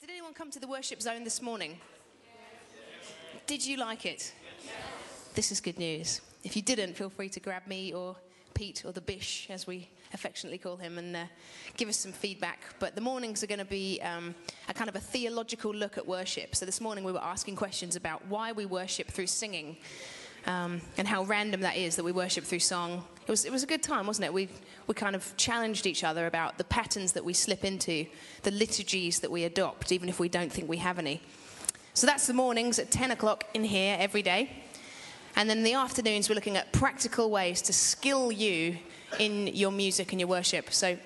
did anyone come to the worship zone this morning? Did you like it? This is good news. If you didn't, feel free to grab me or Pete or the Bish, as we affectionately call him, and uh, give us some feedback. But the mornings are going to be um, a kind of a theological look at worship. So this morning we were asking questions about why we worship through singing. Um, and how random that is that we worship through song. It was, it was a good time, wasn't it? We, we kind of challenged each other about the patterns that we slip into, the liturgies that we adopt, even if we don't think we have any. So that's the mornings at 10 o'clock in here every day. And then in the afternoons, we're looking at practical ways to skill you in your music and your worship. So,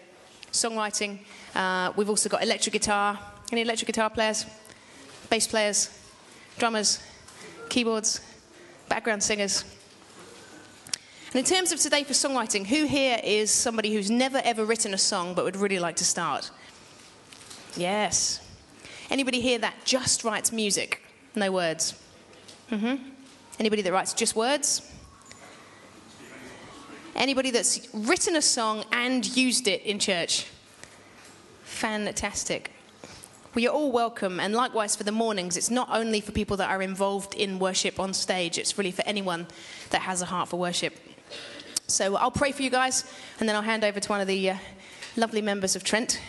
songwriting. Uh, we've also got electric guitar. Any electric guitar players? Bass players? Drummers? Keyboards? Background singers? And in terms of today for songwriting, who here is somebody who's never ever written a song but would really like to start? Yes. Anybody here that just writes music? No words. Mm-hmm. Anybody that writes just words? Anybody that's written a song and used it in church? Fantastic. Well, you're all welcome, and likewise for the mornings, it's not only for people that are involved in worship on stage, it's really for anyone that has a heart for worship. So I'll pray for you guys, and then I'll hand over to one of the uh, lovely members of Trent.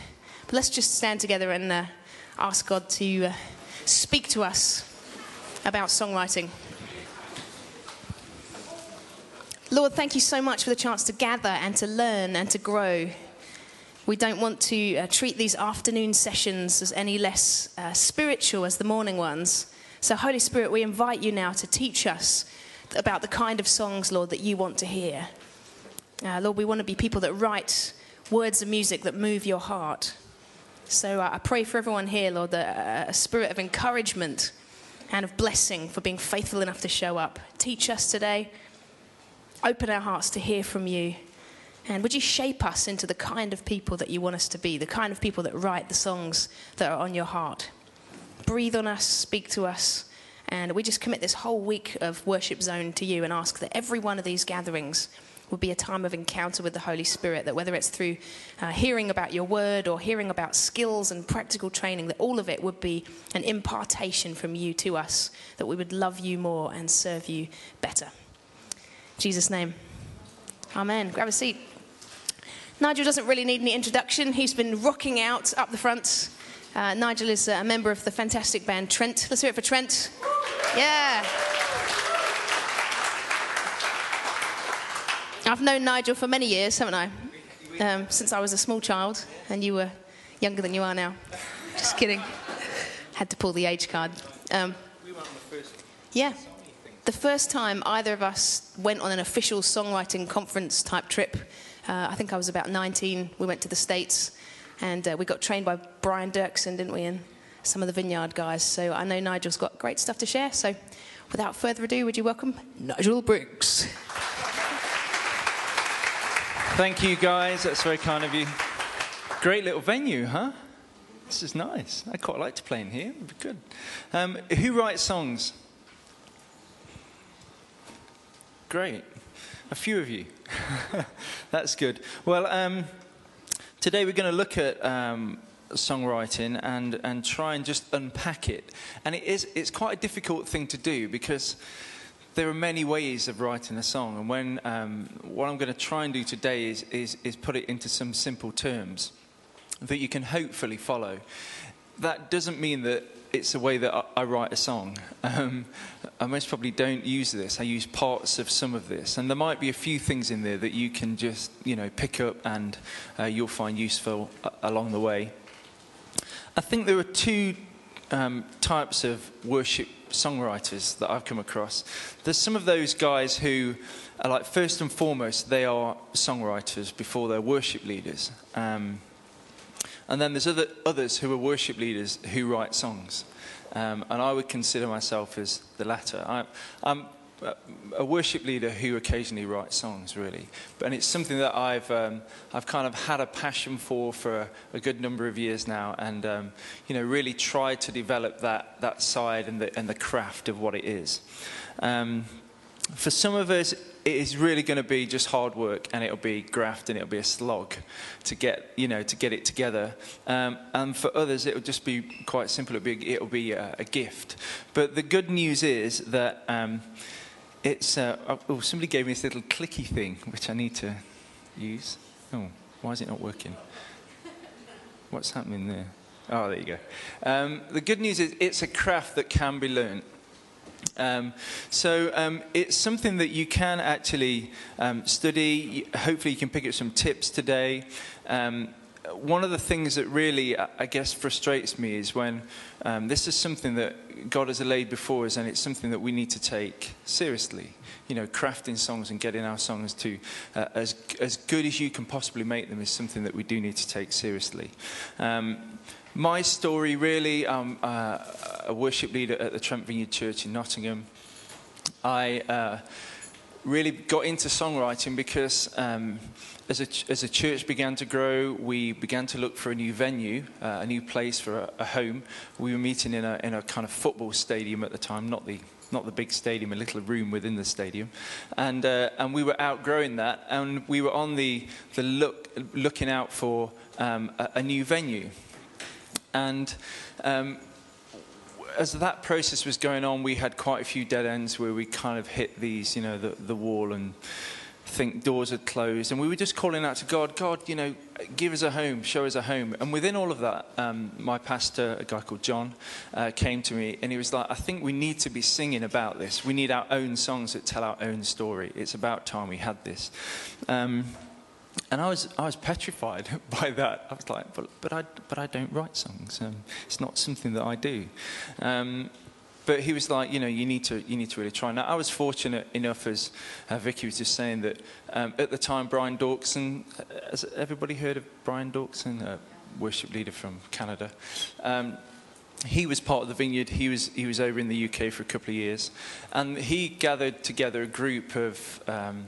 But let's just stand together and uh, ask God to uh, speak to us about songwriting. Lord, thank you so much for the chance to gather and to learn and to grow. We don't want to uh, treat these afternoon sessions as any less uh, spiritual as the morning ones. So, Holy Spirit, we invite you now to teach us about the kind of songs, Lord, that you want to hear. Uh, Lord, we want to be people that write words of music that move your heart. So, uh, I pray for everyone here, Lord, that uh, a spirit of encouragement and of blessing for being faithful enough to show up. Teach us today open our hearts to hear from you. And would you shape us into the kind of people that you want us to be, the kind of people that write the songs that are on your heart? Breathe on us, speak to us. And we just commit this whole week of Worship Zone to you and ask that every one of these gatherings would be a time of encounter with the Holy Spirit, that whether it's through uh, hearing about your word or hearing about skills and practical training, that all of it would be an impartation from you to us, that we would love you more and serve you better. Jesus' name. Amen. Grab a seat. Nigel doesn't really need any introduction. He's been rocking out up the front. Uh, Nigel is a member of the fantastic band Trent. Let's hear it for Trent. Yeah. I've known Nigel for many years, haven't I? Um, since I was a small child, and you were younger than you are now. Just kidding. Had to pull the age card. Um, yeah the first time either of us went on an official songwriting conference type trip, uh, I think I was about 19. We went to the States and uh, we got trained by Brian Doerksen, didn't we? And some of the Vineyard guys. So I know Nigel's got great stuff to share. So without further ado, would you welcome Nigel Briggs? Thank you, guys. That's very kind of you. Great little venue, huh? This is nice. I quite like to play in here. It'd be good. Um, who writes songs? Great. A few of you. That's good. Well, um, today we're going to look at um, songwriting and, and try and just unpack it. And it is, it's quite a difficult thing to do because there are many ways of writing a song. And when, um, what I'm going to try and do today is, is, is put it into some simple terms that you can hopefully follow. That doesn't mean that it's the way that I, I write a song. Um, I most probably don't use this. I use parts of some of this, and there might be a few things in there that you can just, you know, pick up and uh, you'll find useful uh, along the way. I think there are two um, types of worship songwriters that I've come across. There's some of those guys who are like, first and foremost, they are songwriters before they're worship leaders. Um, and then there's other, others who are worship leaders who write songs. Um, and I would consider myself as the latter. I, I'm a worship leader who occasionally writes songs, really. And it's something that I've, um, I've kind of had a passion for for a, good number of years now, and um, you know, really tried to develop that, that side and the, and the craft of what it is. Um, for some of us, it is really going to be just hard work, and it'll be graft, and it'll be a slog to get, you know, to get it together. Um, and for others, it'll just be quite simple. It'll be, it'll be a, a gift. But the good news is that um, it's. Uh, oh, somebody gave me this little clicky thing, which I need to use. Oh, why is it not working? What's happening there? Oh, there you go. Um, the good news is it's a craft that can be learned. Um, so um, it's something that you can actually um, study. Hopefully, you can pick up some tips today. Um, one of the things that really, I guess, frustrates me is when um, this is something that God has laid before us, and it's something that we need to take seriously. You know, crafting songs and getting our songs to uh, as as good as you can possibly make them is something that we do need to take seriously. Um, my story, really, I'm uh, a worship leader at the Trent Vineyard Church in Nottingham. I uh, really got into songwriting because um, as, a, as a church began to grow, we began to look for a new venue, uh, a new place for a, a, home. We were meeting in a, in a kind of football stadium at the time, not the not the big stadium, a little room within the stadium. And, uh, and we were outgrowing that, and we were on the, the look, looking out for um, a, a new venue. And um, as that process was going on, we had quite a few dead ends where we kind of hit these, you know, the, the wall and think doors had closed. And we were just calling out to God, God, you know, give us a home, show us a home. And within all of that, um, my pastor, a guy called John, uh, came to me and he was like, I think we need to be singing about this. We need our own songs that tell our own story. It's about time we had this. Um, and I was, I was petrified by that. I was like, but, but, I, but I don't write songs. Um, it's not something that I do. Um, but he was like, you know, you need to, you need to really try. Now, I was fortunate enough, as uh, Vicky was just saying, that um, at the time, Brian Doerksen, uh, has everybody heard of Brian Doerksen, a worship leader from Canada? Um, he was part of the vineyard. He was, he was over in the UK for a couple of years. And he gathered together a group of um,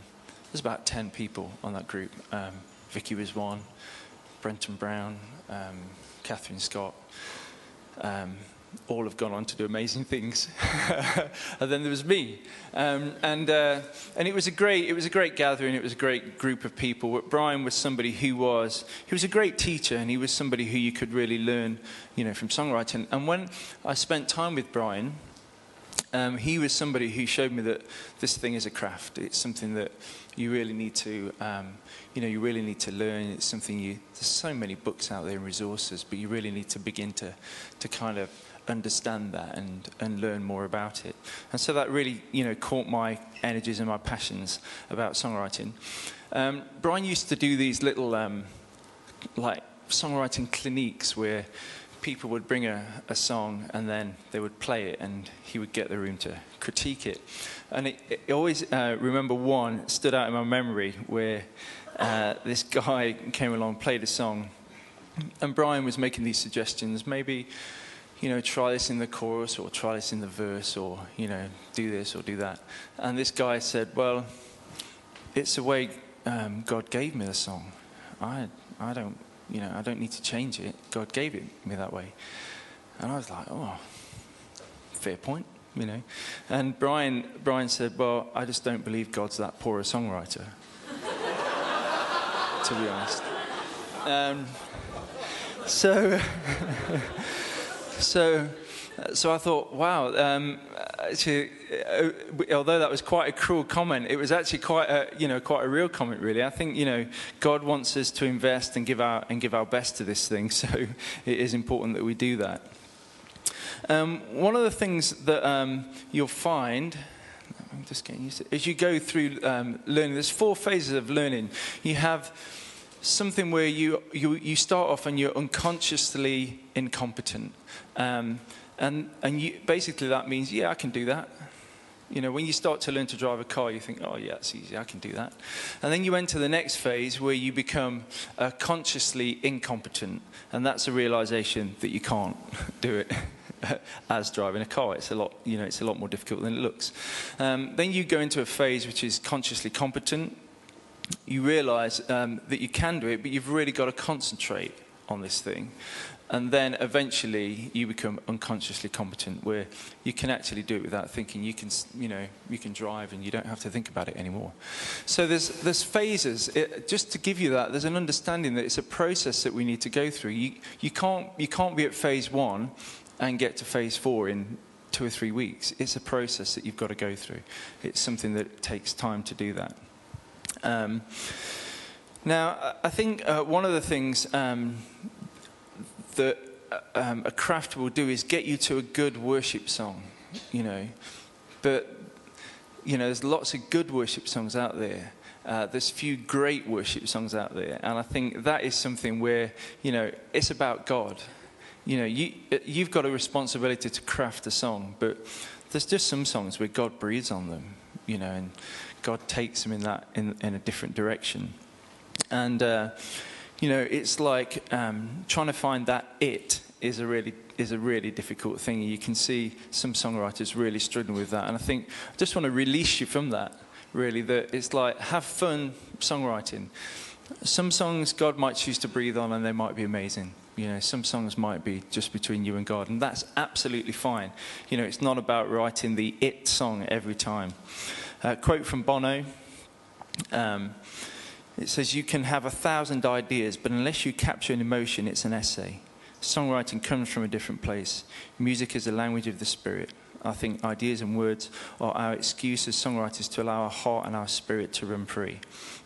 there's about 10 people on that group. Um, Vicky was one, Brenton Brown, um, Kathryn Scott. All have gone on to do amazing things. and then there was me. Um, and, uh, and it was a great, it was a great gathering. It was a great group of people. But Brian was somebody who was, he was a great teacher and he was somebody who you could really learn, you know, from songwriting. And when I spent time with Brian, um, he was somebody who showed me that this thing is a craft. It's something that you really need to, um, you know, you really need to learn. It's something you. There's so many books out there and resources, but you really need to begin to, to kind of understand that and, and learn more about it. And so that really, you know, caught my energies and my passions about songwriting. Um, Brian used to do these little, um, like, songwriting cliniques where people would bring a, a, song and then they would play it and he would get the room to critique it. And it always uh, remember one stood out in my memory where uh, this guy came along, played a song, and Brian was making these suggestions. Maybe, you know, try this in the chorus or try this in the verse or, you know, do this or do that. And this guy said, well, it's the way um, God gave me the song. I, I don't you know, I don't need to change it. God gave it me that way. And I was like, oh, fair point, you know. And Brian, Brian said, well, I just don't believe God's that poor a songwriter, to be honest. Um, so, so, so I thought, wow, um, actually, uh, although that was quite a cruel comment, it was actually quite a, you know, quite a real comment, really. I think, you know, God wants us to invest and give our, and give our best to this thing, so it is important that we do that. Um, one of the things that um, you'll find, I'm just getting used to it, as you go through um, learning, there's four phases of learning. You have something where you, you, you start off and you're unconsciously incompetent. Um, and, and you, basically that means, yeah, I can do that. You know, when you start to learn to drive a car, you think, oh, yeah, it's easy, I can do that. And then you enter the next phase where you become uh, consciously incompetent. And that's a realization that you can't do it. as driving a car. It's a lot, you know, it's a lot more difficult than it looks. Um, then you go into a phase which is consciously competent. You realize um, that you can do it, but you've really got to concentrate on this thing. And then eventually you become unconsciously competent, where you can actually do it without thinking. You can, you know, you can drive, and you don't have to think about it anymore. So there's there's phases. It, just to give you that, there's an understanding that it's a process that we need to go through. You you can't you can't be at phase one and get to phase four in two or three weeks. It's a process that you've got to go through. It's something that takes time to do that. Um, now, I think uh, one of the things um, that uh, um, a craft will do is get you to a good worship song, you know. But, you know, there's lots of good worship songs out there. Uh, there's few great worship songs out there. And I think that is something where, you know, it's about God. You know, you, you've got a responsibility to craft a song, but there's just some songs where God breathes on them, you know, and God takes them in, that, in, in a different direction. And, uh, you know, it's like um, trying to find that it is a really is a really difficult thing. You can see some songwriters really struggling with that, and I think I just want to release you from that. Really, that it's like have fun songwriting. Some songs God might choose to breathe on, and they might be amazing. You know, some songs might be just between you and God, and that's absolutely fine. You know, it's not about writing the it song every time. Uh, quote from Bono. Um, it says, You can have a thousand ideas, but unless you capture an emotion, it's an essay. Songwriting comes from a different place. Music is the language of the spirit. I think ideas and words are our excuse as songwriters to allow our heart and our spirit to run free.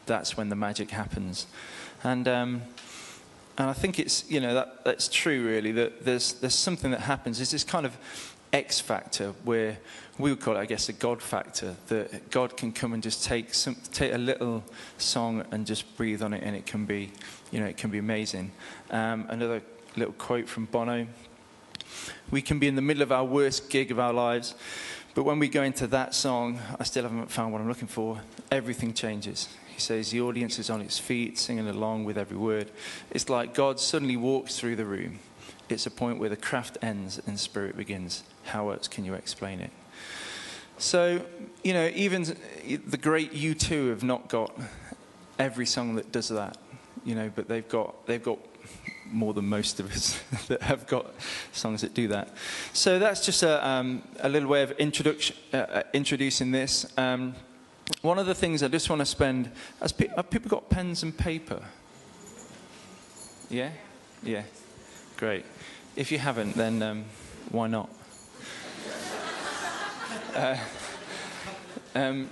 That's when the magic happens. And, um, and I think it's, you know, that, that's true really, that there's, there's something that happens. There's this kind of X factor where we would call it, I guess, a God factor, that God can come and just take some, take a little song and just breathe on it, and it can be, you know, it can be amazing. Um, another little quote from Bono: "We can be in the middle of our worst gig of our lives, but when we go into that song, I still haven't found what I'm looking for. Everything changes." He says the audience is on its feet, singing along with every word. It's like God suddenly walks through the room. It's a point where the craft ends and spirit begins. How else can you explain it? So, you know, even the great U2 have not got every song that does that, you know, but they've got, they've got more than most of us that have got songs that do that. So that's just a, um, a little way of introduction, uh, uh introducing this. Um, one of the things I just want to spend, has pe- have people got pens and paper? Yeah? Yeah. Great. If you haven't, then um, why not? Uh, um,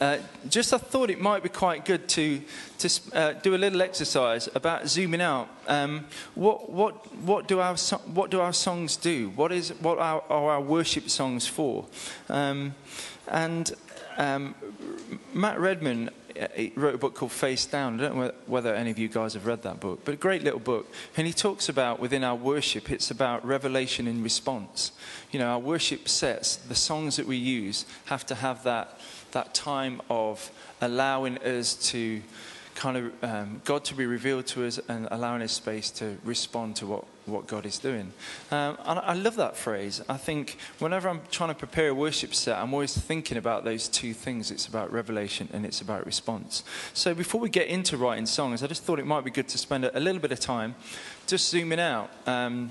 uh, just I thought it might be quite good to, to uh, do a little exercise about zooming out. Um, what, what, what, do our so- what do our songs do? What, is, what are, are our worship songs for? Um, and um, Matt Redman Uh, he wrote a book called Face Down. I don't know whether any of you guys have read that book, but a great little book. And he talks about within our worship, it's about revelation in response. You know, our worship sets, the songs that we use, have to have that, that time of allowing us to kind of um, God to be revealed to us and allowing us space to respond to what, what God is doing. Um, and I love that phrase. I think whenever I'm trying to prepare a worship set, I'm always thinking about those two things. It's about revelation and it's about response. So before we get into writing songs, I just thought it might be good to spend a, a little bit of time just zooming out. Um,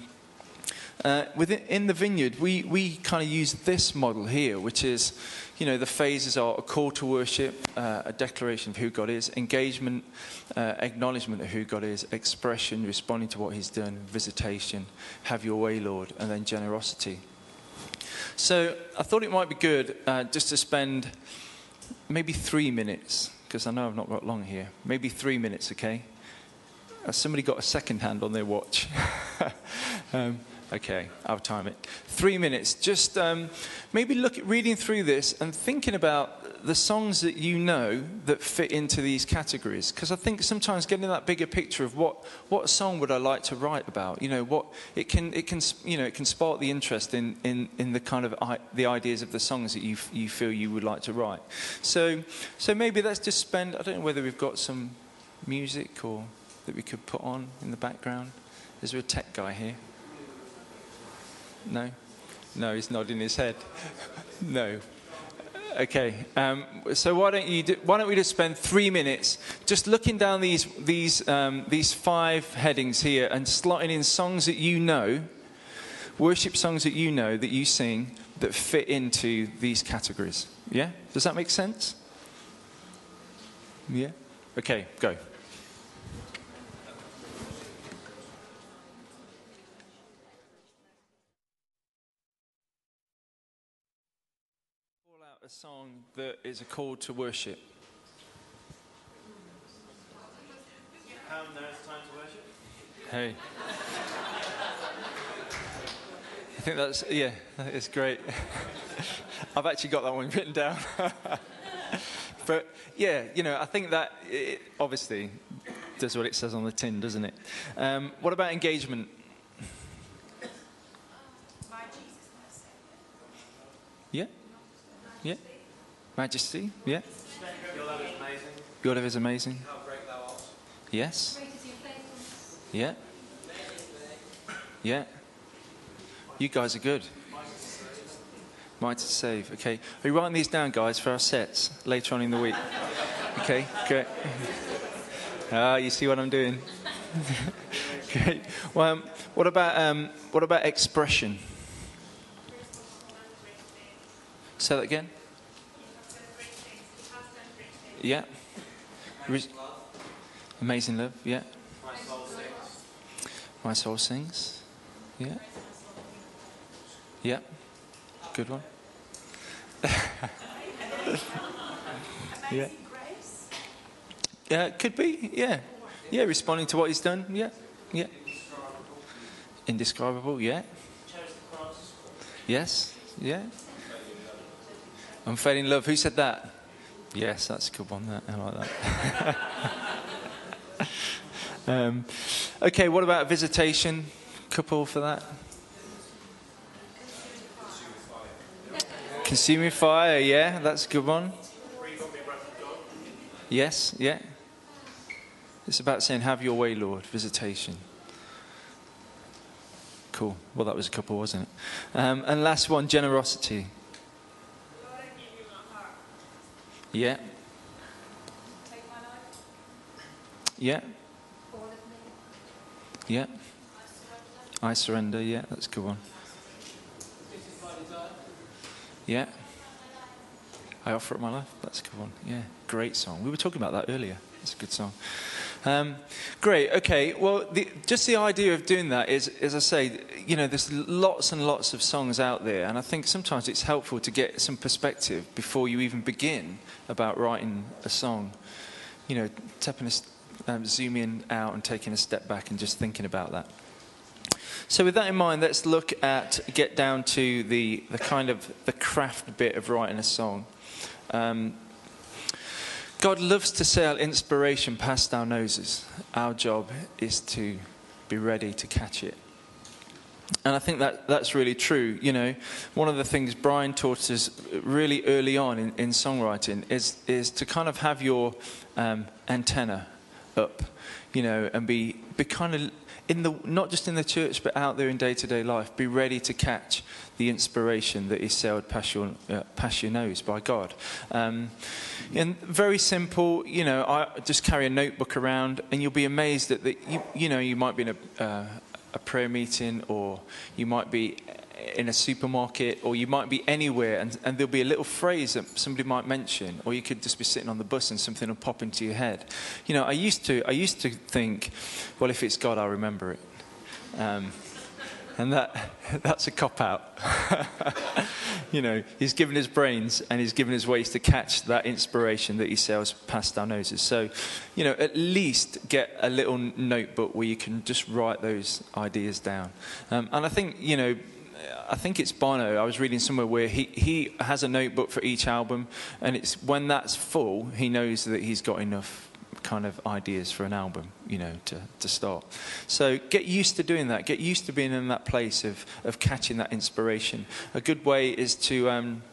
uh, within in the vineyard, we, we kind of use this model here, which is you know, the phases are a call to worship, uh, a declaration of who God is, engagement, uh, acknowledgement of who God is, expression, responding to what He's done, visitation, have your way, Lord, and then generosity. So I thought it might be good uh, just to spend maybe three minutes, because I know I've not got long here. Maybe three minutes, okay? Has somebody got a second hand on their watch? um, Okay, I'll time it. Three minutes. Just um, maybe look at reading through this and thinking about the songs that you know that fit into these categories. Because I think sometimes getting that bigger picture of what, what song would I like to write about, you know, what it can, it can, you know, it can spark the interest in, in, in the kind of I, the ideas of the songs that you, you feel you would like to write. So, so maybe let's just spend, I don't know whether we've got some music or that we could put on in the background. Is there a tech guy here? No? No, he's nodding his head. no. Okay, um, so why don't you do, why don't we just spend three minutes just looking down these these um, these five headings here and slotting in songs that you know, worship songs that you know that you sing that fit into these categories. Yeah, does that make sense? Yeah. Okay, go. Song that is a call to worship. Ham, there's time to worship. Hey. I think that's yeah, that is great. I've actually got that one written down. but yeah, you know, I think that it obviously does what it says on the tin, doesn't it? Um, what about engagement? Yeah, yeah. Majesty, yeah. Your love is amazing. Your love is amazing. Yes. Yeah. Yeah. You guys are good. Mighty to save. Okay. Are you writing these down, guys, for our sets later on in the week? Okay. Great. Ah, you see what I'm doing. Great. Well, um, what about um, what about expression? Say that again. Yeah. Re- Amazing love. Yeah. My soul sings. My soul sings. Yeah. Yeah. Good one. yeah. Yeah, it could be. Yeah. Yeah, responding to what he's done. Yeah. Yeah. Indescribable. Yeah. Yes. Yeah. Unfailing love. Who said that? Yes, that's a good one. That I like that. um, okay, what about visitation? Couple for that. Consuming fire, yeah, that's a good one. Yes, yeah. It's about saying, Have your way, Lord. Visitation. Cool. Well, that was a couple, wasn't it? Um, and last one, generosity. Yeah. Yeah. Yeah. I surrender. Yeah, that's a good one. Yeah. I offer up my life. That's a good one. Yeah, great song. We were talking about that earlier. It's a good song. Um, great. Okay. Well, the, just the idea of doing that is, as I say, you know, there's lots and lots of songs out there, and I think sometimes it's helpful to get some perspective before you even begin about writing a song. You know, tapping a, um, zooming out and taking a step back and just thinking about that. So with that in mind, let's look at get down to the, the kind of the craft bit of writing a song. Um, God loves to sail inspiration past our noses. Our job is to be ready to catch it. And I think that that's really true. You know, one of the things Brian taught us really early on in, in songwriting is is to kind of have your um, antenna up, you know, and be be kind of in the not just in the church but out there in day to day life. Be ready to catch the inspiration that is sailed past your uh, nose by God. Um, and very simple, you know, I just carry a notebook around, and you'll be amazed that the, you you know you might be in a uh, a prayer meeting or you might be in a supermarket or you might be anywhere and, and there'll be a little phrase that somebody might mention or you could just be sitting on the bus and something will pop into your head. You know i used to i used to think well if it's god i'll remember it. Um, and that that's a cop out. You know he's given his brains and he's given his ways to catch that inspiration that he sails past our noses. So you know at least get a little notebook where you can just write those ideas down. Um, and i think you know I think it's Bono. I was reading somewhere where he, he has a notebook for each album, and it's when that's full, he knows that he's got enough kind of ideas for an album, you know, to, to start. So get used to doing that. Get used to being in that place of, of catching that inspiration. A good way is to um,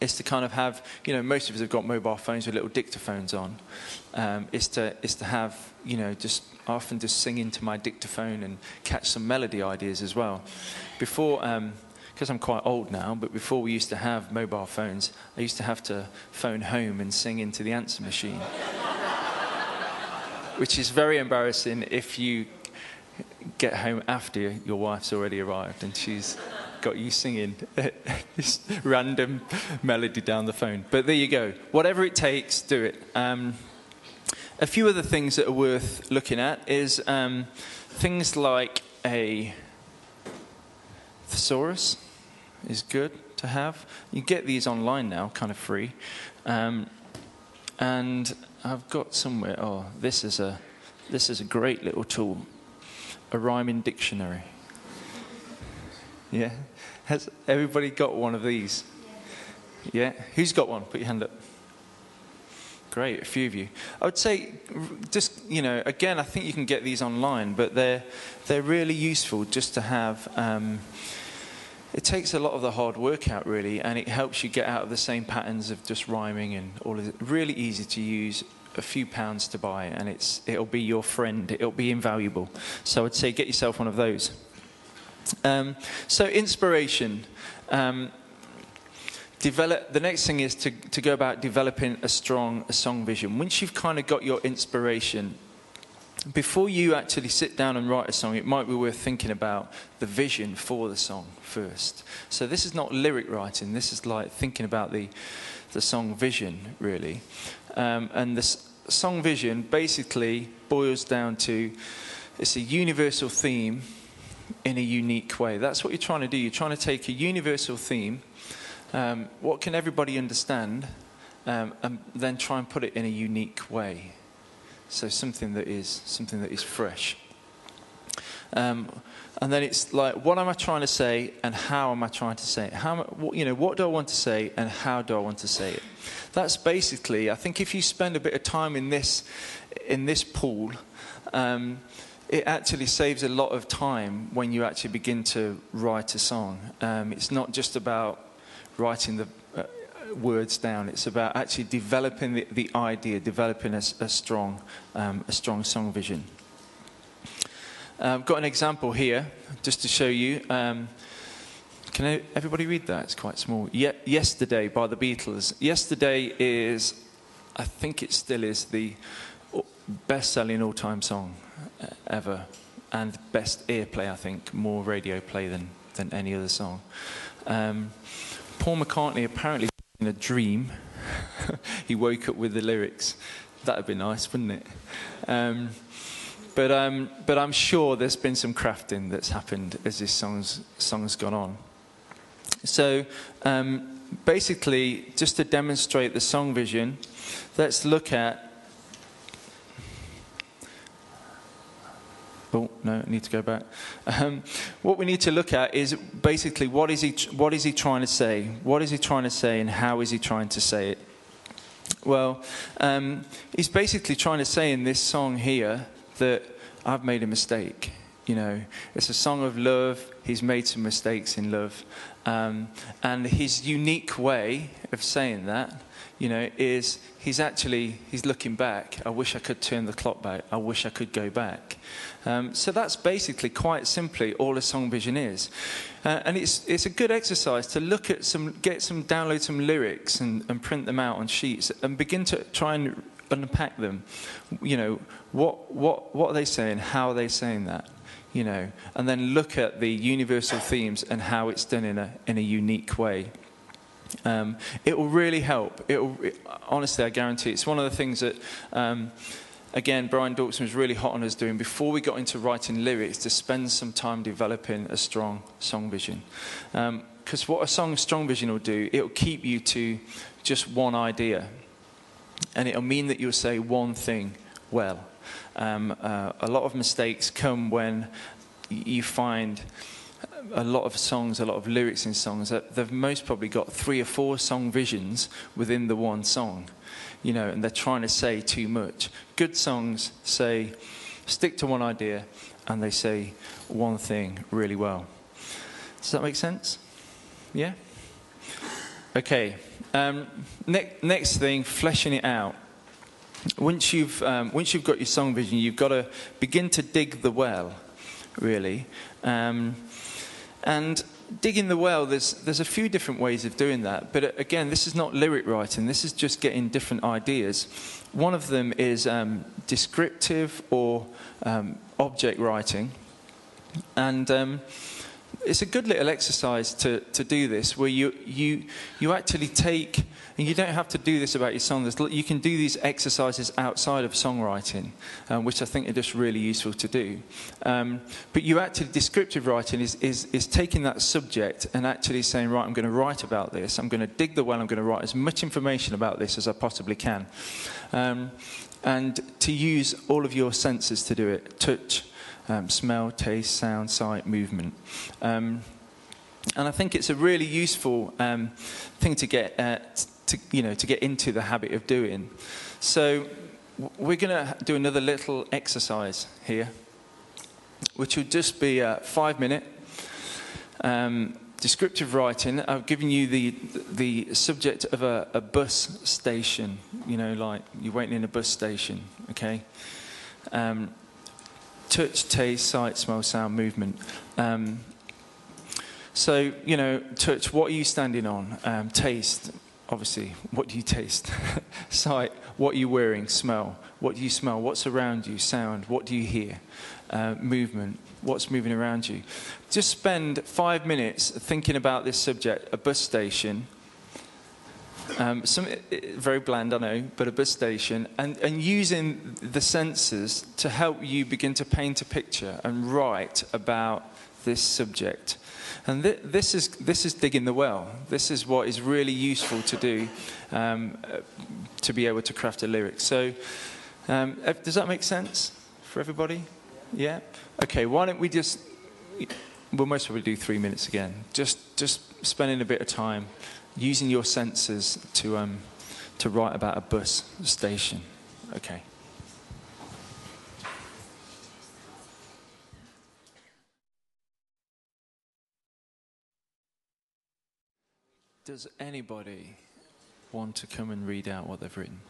is to kind of have, you know, most of us have got mobile phones with little dictaphones on. Um, is to is to have, you know, just I often just sing into my dictaphone and catch some melody ideas as well. Before, um, because I'm quite old now, but before we used to have mobile phones, I used to have to phone home and sing into the answer machine. Which is very embarrassing if you get home after your wife's already arrived and she's got you singing this random melody down the phone. But there you go. Whatever it takes, do it. Um, a few other things that are worth looking at is um, things like a thesaurus is good to have. You get these online now, kind of free. Um, and I've got somewhere. Oh, this is a this is a great little tool, a rhyming dictionary. Yeah, has everybody got one of these? Yeah, who's got one? Put your hand up. Great, a few of you. I would say, just you know, again, I think you can get these online, but they're they're really useful just to have. Um, it takes a lot of the hard work out, really, and it helps you get out of the same patterns of just rhyming and all of it. Really easy to use, a few pounds to buy, and it's, it'll be your friend. It'll be invaluable. So I'd say get yourself one of those. Um, so inspiration. Um, develop. The next thing is to, to go about developing a strong a song vision. Once you've kind of got your inspiration, before you actually sit down and write a song, it might be worth thinking about the vision for the song first. So this is not lyric writing. This is like thinking about the the song vision, really. Um, and the song vision basically boils down to it's a universal theme in a unique way. That's what you're trying to do. You're trying to take a universal theme, um, what can everybody understand, um, and then try and put it in a unique way. So something that is something that is fresh. Um, and then it's like, what am I trying to say, and how am I trying to say it? How, what, you know, what do I want to say, and how do I want to say it? That's basically. I think if you spend a bit of time in this, in this pool, um, it actually saves a lot of time when you actually begin to write a song. Um, it's not just about writing the uh, words down. It's about actually developing the, the idea, developing a, a strong, um, a strong song vision. I've um, got an example here just to show you. Um, can everybody read that? It's quite small. Ye- Yesterday by the Beatles. Yesterday is, I think it still is, the best selling all time song uh, ever. And best airplay, I think, more radio play than, than any other song. Um, Paul McCartney apparently in a dream, he woke up with the lyrics. That'd be nice, wouldn't it? Um, but, um, but I'm sure there's been some crafting that's happened as this song's, song's gone on. So um, basically, just to demonstrate the song vision, let's look at. Oh no, I need to go back. Um, what we need to look at is basically what is he what is he trying to say? What is he trying to say, and how is he trying to say it? Well, um, he's basically trying to say in this song here that I've made a mistake. You know, it's a song of love. He's made some mistakes in love. Um, and his unique way of saying that, you know, is he's actually, he's looking back. I wish I could turn the clock back. I wish I could go back. Um, so that's basically, quite simply, all a song vision is. Uh, and it's, it's a good exercise to look at some, get some, download some lyrics and, and print them out on sheets and begin to try and unpack them. You know, what, what, what are they saying? How are they saying that? You know, and then look at the universal themes and how it's done in a, in a unique way. Um, it will really help. It will, it, honestly, I guarantee it's one of the things that, um, again, Brian Doerksen was really hot on us doing before we got into writing lyrics to spend some time developing a strong song vision. Because um, what a song strong vision will do, it will keep you to just one idea and it'll mean that you'll say one thing well. Um, uh, a lot of mistakes come when you find a lot of songs, a lot of lyrics in songs that they've most probably got three or four song visions within the one song, you know, and they're trying to say too much. Good songs say, stick to one idea, and they say one thing really well. Does that make sense? Yeah? Okay. Um, ne- next thing, fleshing it out. Once you've, um, once you've got your song vision, you've got to begin to dig the well, really. Um, And digging the well, there's, there's a few different ways of doing that. But uh, again, this is not lyric writing, this is just getting different ideas. One of them is um, descriptive or um, object writing. And um, it's a good little exercise to, to do this where you, you, you actually take, and you don't have to do this about your song, you can do these exercises outside of songwriting, um, which I think are just really useful to do. Um, but you actually, descriptive writing is, is, is taking that subject and actually saying, right, I'm going to write about this, I'm going to dig the well, I'm going to write as much information about this as I possibly can. Um, and to use all of your senses to do it touch, um, smell, taste, sound, sight, movement. Um, and I think it's a really useful um, thing to get, uh, to, you know, to get into the habit of doing. So we're going to do another little exercise here, which will just be a five minute um, descriptive writing. I've given you the, the subject of a, a bus station, you know, like you're waiting in a bus station, okay? Um, touch, taste, sight, smell, sound, movement. Um, so, you know, touch, what are you standing on? Um, taste, obviously, what do you taste? sight, what are you wearing? Smell, what do you smell? What's around you? Sound, what do you hear? Uh, movement, what's moving around you? Just spend five minutes thinking about this subject, a bus station, um, some, very bland, I know, but a bus station, and, and using the senses to help you begin to paint a picture and write about this subject. And th- this, is, this is digging the well. This is what is really useful to do um, uh, to be able to craft a lyric. So, um, uh, does that make sense for everybody? Yeah? Okay, why don't we just, we'll most probably do three minutes again. Just, just spending a bit of time using your senses to, um, to write about a bus station. Okay. Does anybody want to come and read out what they've written?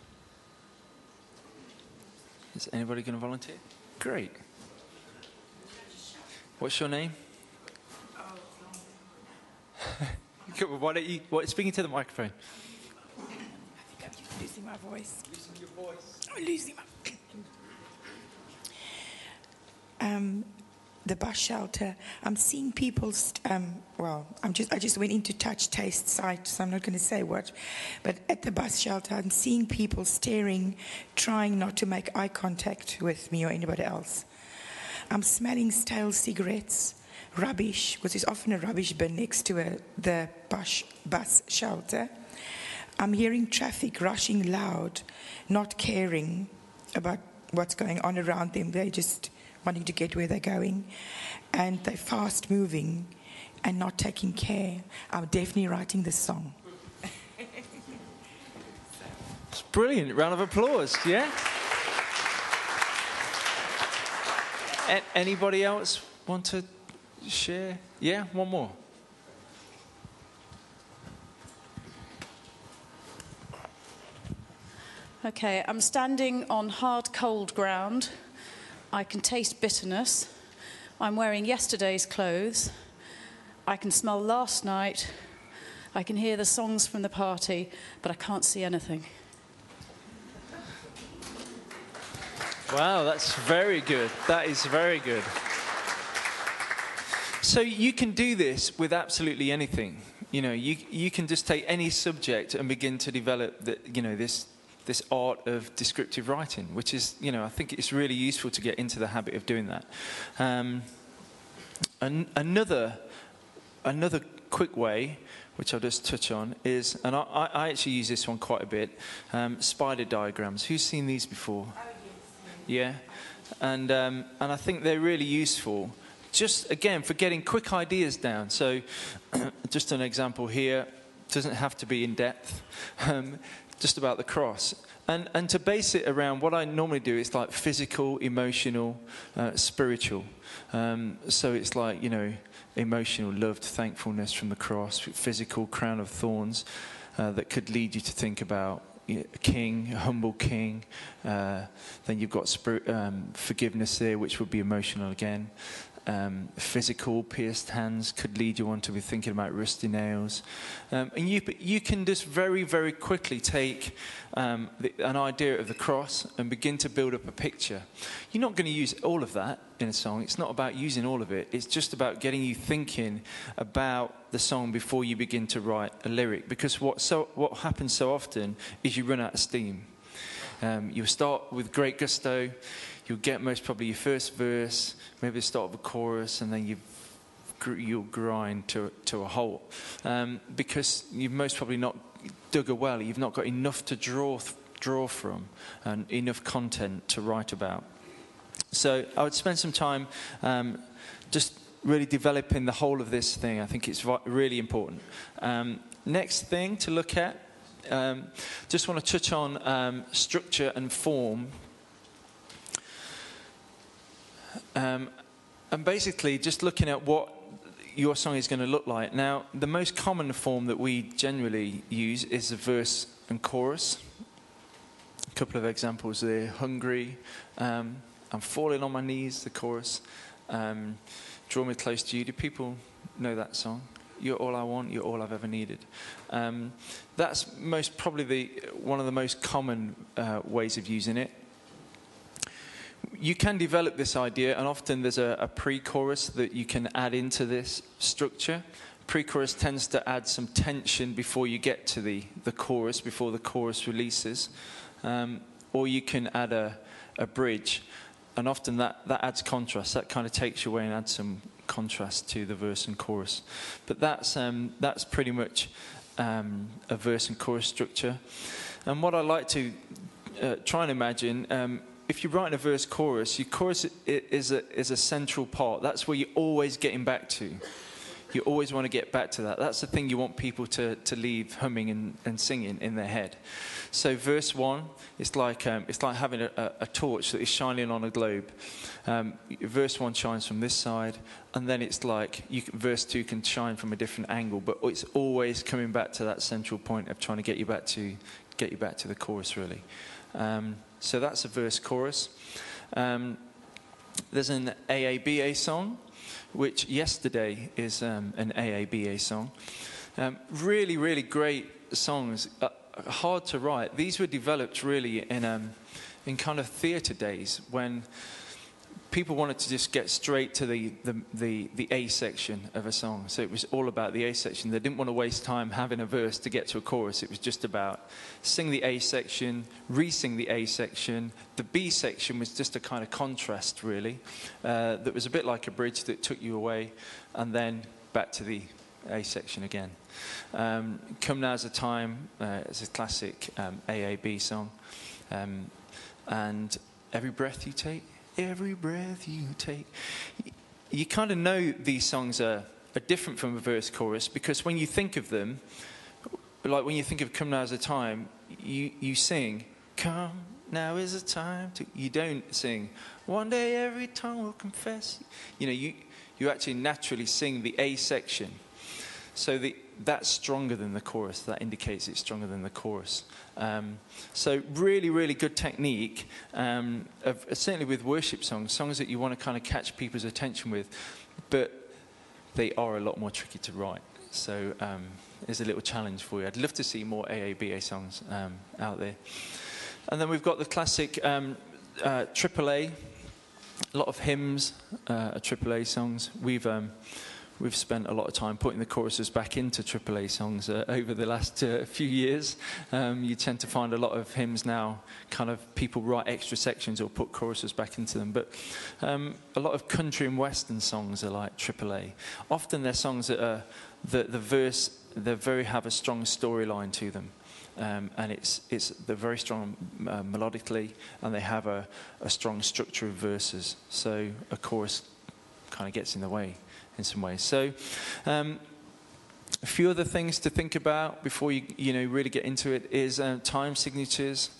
Is anybody going to volunteer? Great. What's your name? Why don't you, what, speaking to the microphone. I think I'm losing my voice. Losing your voice. I'm losing my. um, the bus shelter. I'm seeing people. Um, well, I'm just. I just went into touch, taste, sight. So I'm not going to say what, but at the bus shelter, I'm seeing people staring, trying not to make eye contact with me or anybody else. I'm smelling stale cigarettes rubbish, because there's often a rubbish bin next to a, the bus, bus shelter. I'm hearing traffic rushing loud, not caring about what's going on around them. They're just wanting to get where they're going. And they're fast moving and not taking care. I'm definitely writing this song. It's brilliant. Round of applause, yeah? A- anybody else want to share? Yeah, one more. Okay, I'm standing on hard, cold ground. I can taste bitterness. I'm wearing yesterday's clothes. I can smell last night. I can hear the songs from the party, but I can't see anything. Wow, that's very good. That is very good. So you can do this with absolutely anything. You know, you, you can just take any subject and begin to develop the, you know, this, this art of descriptive writing, which is, you know, I think it's really useful to get into the habit of doing that. Um, an, another, another quick way, which I'll just touch on, is, and I, I actually use this one quite a bit, um, spider diagrams. Who's seen these before? Yeah, and um, and I think they're really useful just again for getting quick ideas down. So, just an example here doesn't have to be in depth. Um, just about the cross. And, and to base it around what I normally do, it's like physical, emotional, uh, spiritual. Um, so it's like, you know, emotional, loved, thankfulness from the cross, physical, crown of thorns uh, that could lead you to think about a king, a humble king. Uh, then you've got spirit, um, forgiveness there, which would be emotional again um, physical pierced hands could lead you on to be thinking about rusty nails. Um, and you, you can just very, very quickly take um, the, an idea of the cross and begin to build up a picture. You're not going to use all of that in a song. It's not about using all of it. It's just about getting you thinking about the song before you begin to write a lyric. Because what, so, what happens so often is you run out of steam. Um, you start with great gusto. You'll get most probably your first verse, maybe the start of a chorus, and then you you'll grind to, to a halt um, because you've most probably not dug a well. You've not got enough to draw draw from and enough content to write about. So I would spend some time um, just really developing the whole of this thing. I think it's really important. Um, next thing to look at, um, just want to touch on um, structure and form. Um, and basically, just looking at what your song is going to look like. Now, the most common form that we generally use is a verse and chorus. A couple of examples there Hungry, um, I'm falling on my knees, the chorus. Um, Draw me close to you. Do people know that song? You're all I want. You're all I've ever needed. Um, that's most probably the one of the most common uh, ways of using it. You can develop this idea, and often there's a, a pre-chorus that you can add into this structure. Pre-chorus tends to add some tension before you get to the, the chorus, before the chorus releases, um, or you can add a, a bridge and often that, that adds contrast. That kind of takes you away and adds some contrast to the verse and chorus. But that's, um, that's pretty much um, a verse and chorus structure. And what I like to uh, try and imagine, um, if you're writing a verse chorus, your chorus is a, is a central part. That's where you're always getting back to. You always want to get back to that. That's the thing you want people to, to leave humming and, and singing in their head. So verse one, it's like um, it's like having a, a, torch that is shining on a globe. Um, verse one shines from this side, and then it's like can, verse two can shine from a different angle, but it's always coming back to that central point of trying to get you back to get you back to the chorus, really. Um, so that's a verse chorus. Um, there's an AABA song, which yesterday is um, an AABA song. Um, really, really great songs. Uh, hard to write. These were developed really in, um, in kind of theatre days when people wanted to just get straight to the, the, the, the, A section of a song. So it was all about the A section. They didn't want to waste time having a verse to get to a chorus. It was just about sing the A section, re sing the A section. The B section was just a kind of contrast, really, uh, that was a bit like a bridge that took you away and then back to the A section again. Um, Come Now's a Time uh, is a classic um, AAB song. Um, and Every Breath You Take, Every Breath You Take. You, kind of know these songs are, are different from a verse chorus because when you think of them, like when you think of Come Now's the Time, you, you sing, Come now is the time to. You don't sing, One day every tongue will confess. You know, you, you actually naturally sing the A section. So the, that's stronger than the chorus. That indicates it's stronger than the chorus. Um, so really, really good technique, um, of, certainly with worship songs, songs that you want to kind of catch people's attention with, but they are a lot more tricky to write. So um, a little challenge for you. I'd love to see more AABA songs um, out there. And then we've got the classic um, uh, AAA, a lot of hymns, uh, AAA songs. We've um, we've spent a lot of time putting the choruses back into AAA songs uh, over the last uh, few years. Um, you tend to find a lot of hymns now, kind of people write extra sections or put choruses back into them. But um, a lot of country and western songs are like AAA. Often they're songs that are, the, the verse, they very have a strong storyline to them. Um, and it's, it's, they're very strong uh, melodically, and they have a, a strong structure of verses. So a chorus kind of gets in the way in some ways. So, um, a few other things to think about before you, you know, really get into it is uh, time signatures.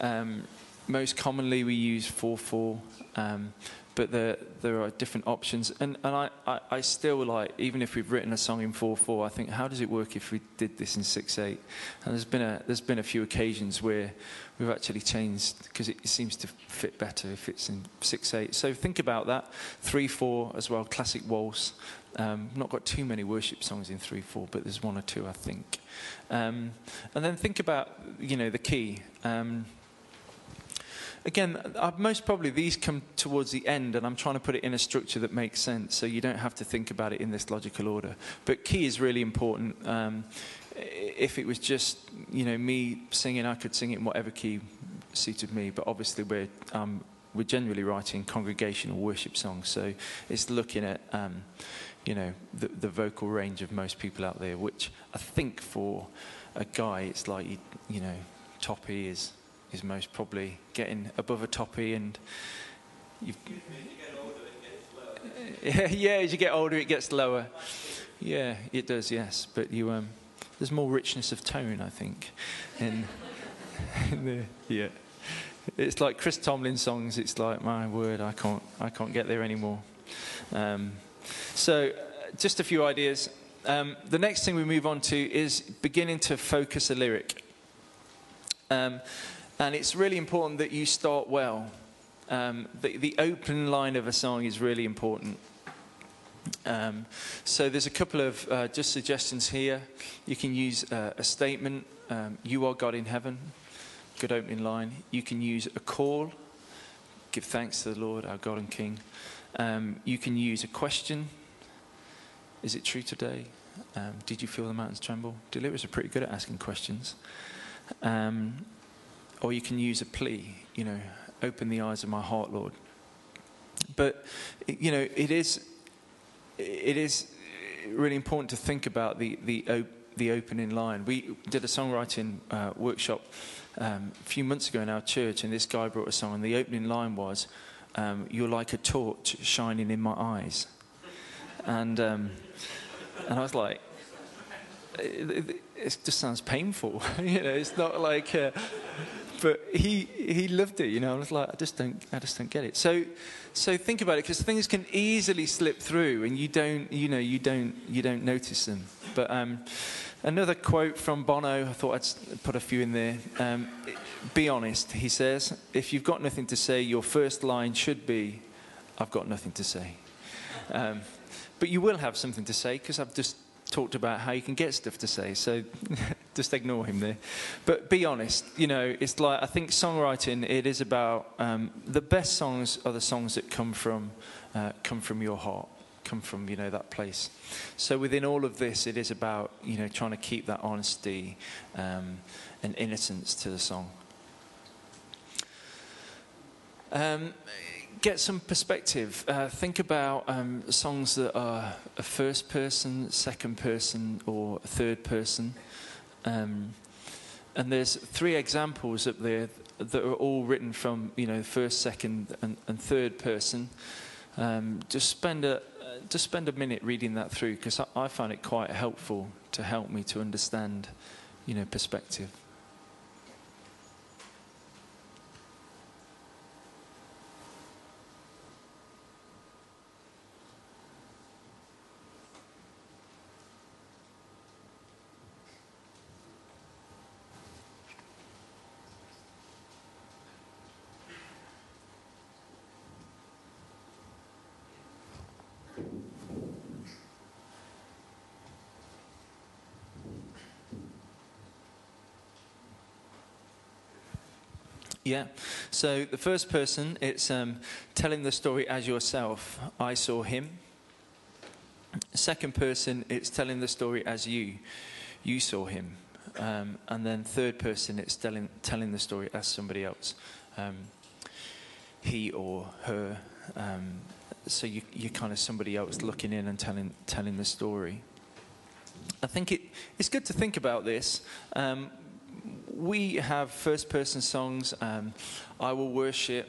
Um, most commonly, we use 4 4. Um, but there there are different options, and and I, I, I still like even if we've written a song in four four, I think how does it work if we did this in six eight? And there's been a there's been a few occasions where we've actually changed because it seems to fit better if it's in six eight. So think about that. Three four as well, classic waltz. Um, not got too many worship songs in three four, but there's one or two I think. Um, and then think about you know the key. Um, again, uh, most probably these come towards the end, and I'm trying to put it in a structure that makes sense, so you don't have to think about it in this logical order. But key is really important. Um, if it was just you know me singing, I could sing it in whatever key suited me. But obviously, we're um, we're generally writing congregational worship songs, so it's looking at um, you know the, the vocal range of most people out there, which I think for a guy, it's like you, know, top E is is most probably getting above a toppy and you've yeah, as you get older it gets lower. Yeah, it does, yes. But you um there's more richness of tone, I think. In, in the, yeah. It's like Chris Tomlin songs, it's like my word, I can't I can't get there anymore. Um, so uh, just a few ideas. Um, the next thing we move on to is beginning to focus a lyric. Um, and it's really important that you start well. Um, the, the, open line of a song is really important. Um, so there's a couple of uh, just suggestions here. You can use uh, a statement, um, you are God in heaven, good opening line. You can use a call, give thanks to the Lord, our God and King. Um, you can use a question, is it true today? Um, did you feel the mountains tremble? Delirious are pretty good at asking questions. Um, or you can use a plea, you know, open the eyes of my heart, Lord. But, you know, it is, it is really important to think about the, the, the opening line. We did a songwriting uh, workshop um, a few months ago in our church, and this guy brought a song, and the opening line was, um, You're like a torch shining in my eyes. And, um, and I was like, it, it, just sounds painful. you know, it's not like, uh, but he he loved it. You know, I was like, I just don't, I just don't get it. So, so think about it because things can easily slip through, and you don't, you know, you don't, you don't notice them. But um, another quote from Bono. I thought I'd put a few in there. Um, be honest, he says. If you've got nothing to say, your first line should be, "I've got nothing to say." Um, but you will have something to say because I've just talked about how you can get stuff to say, so just ignore him there. But be honest, you know, it's like I think songwriting. It is about um, the best songs are the songs that come from uh, come from your heart, come from you know that place. So within all of this, it is about you know trying to keep that honesty um, and innocence to the song. Um, get some perspective. Uh, think about um, songs that are a first person, second person, or third person. Um, and there's three examples up there that are all written from you know first, second, and, and third person. Um, just spend a just spend a minute reading that through because I, I find it quite helpful to help me to understand, you know, perspective. Yeah. So the first person, it's um, telling the story as yourself. I saw him. Second person, it's telling the story as you. You saw him. Um, and then third person, it's telling, telling the story as somebody else. Um, he or her. Um, so you, you're kind of somebody else looking in and telling, telling the story. I think it, it's good to think about this. We have first person songs, um, I Will Worship.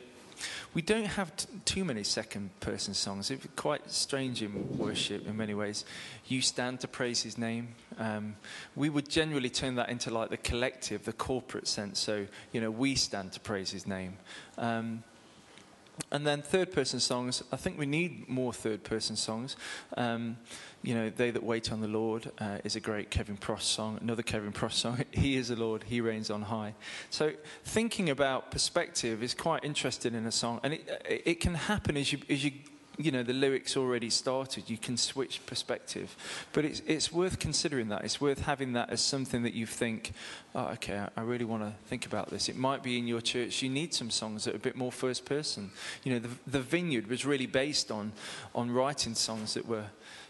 We don't have too many second person songs. It's quite strange in worship in many ways. You stand to praise his name. Um, we would generally turn that into like the collective, the corporate sense. So, you know, we stand to praise his name. Um, And then third person songs, I think we need more third person songs. Um, you know, They That Wait on the Lord uh, is a great Kevin Prosch song. Another Kevin Prosch song, He is the Lord, He reigns on high. So thinking about perspective is quite interesting in a song. And it, it can happen as you, as you you know the lyrics already started you can switch perspective. But it's, it's worth considering that. It's worth having that as something that you think oh, okay I, really want to think about this. It might be in your church you need some songs that are a bit more first person. You know the, the vineyard was really based on on writing songs that were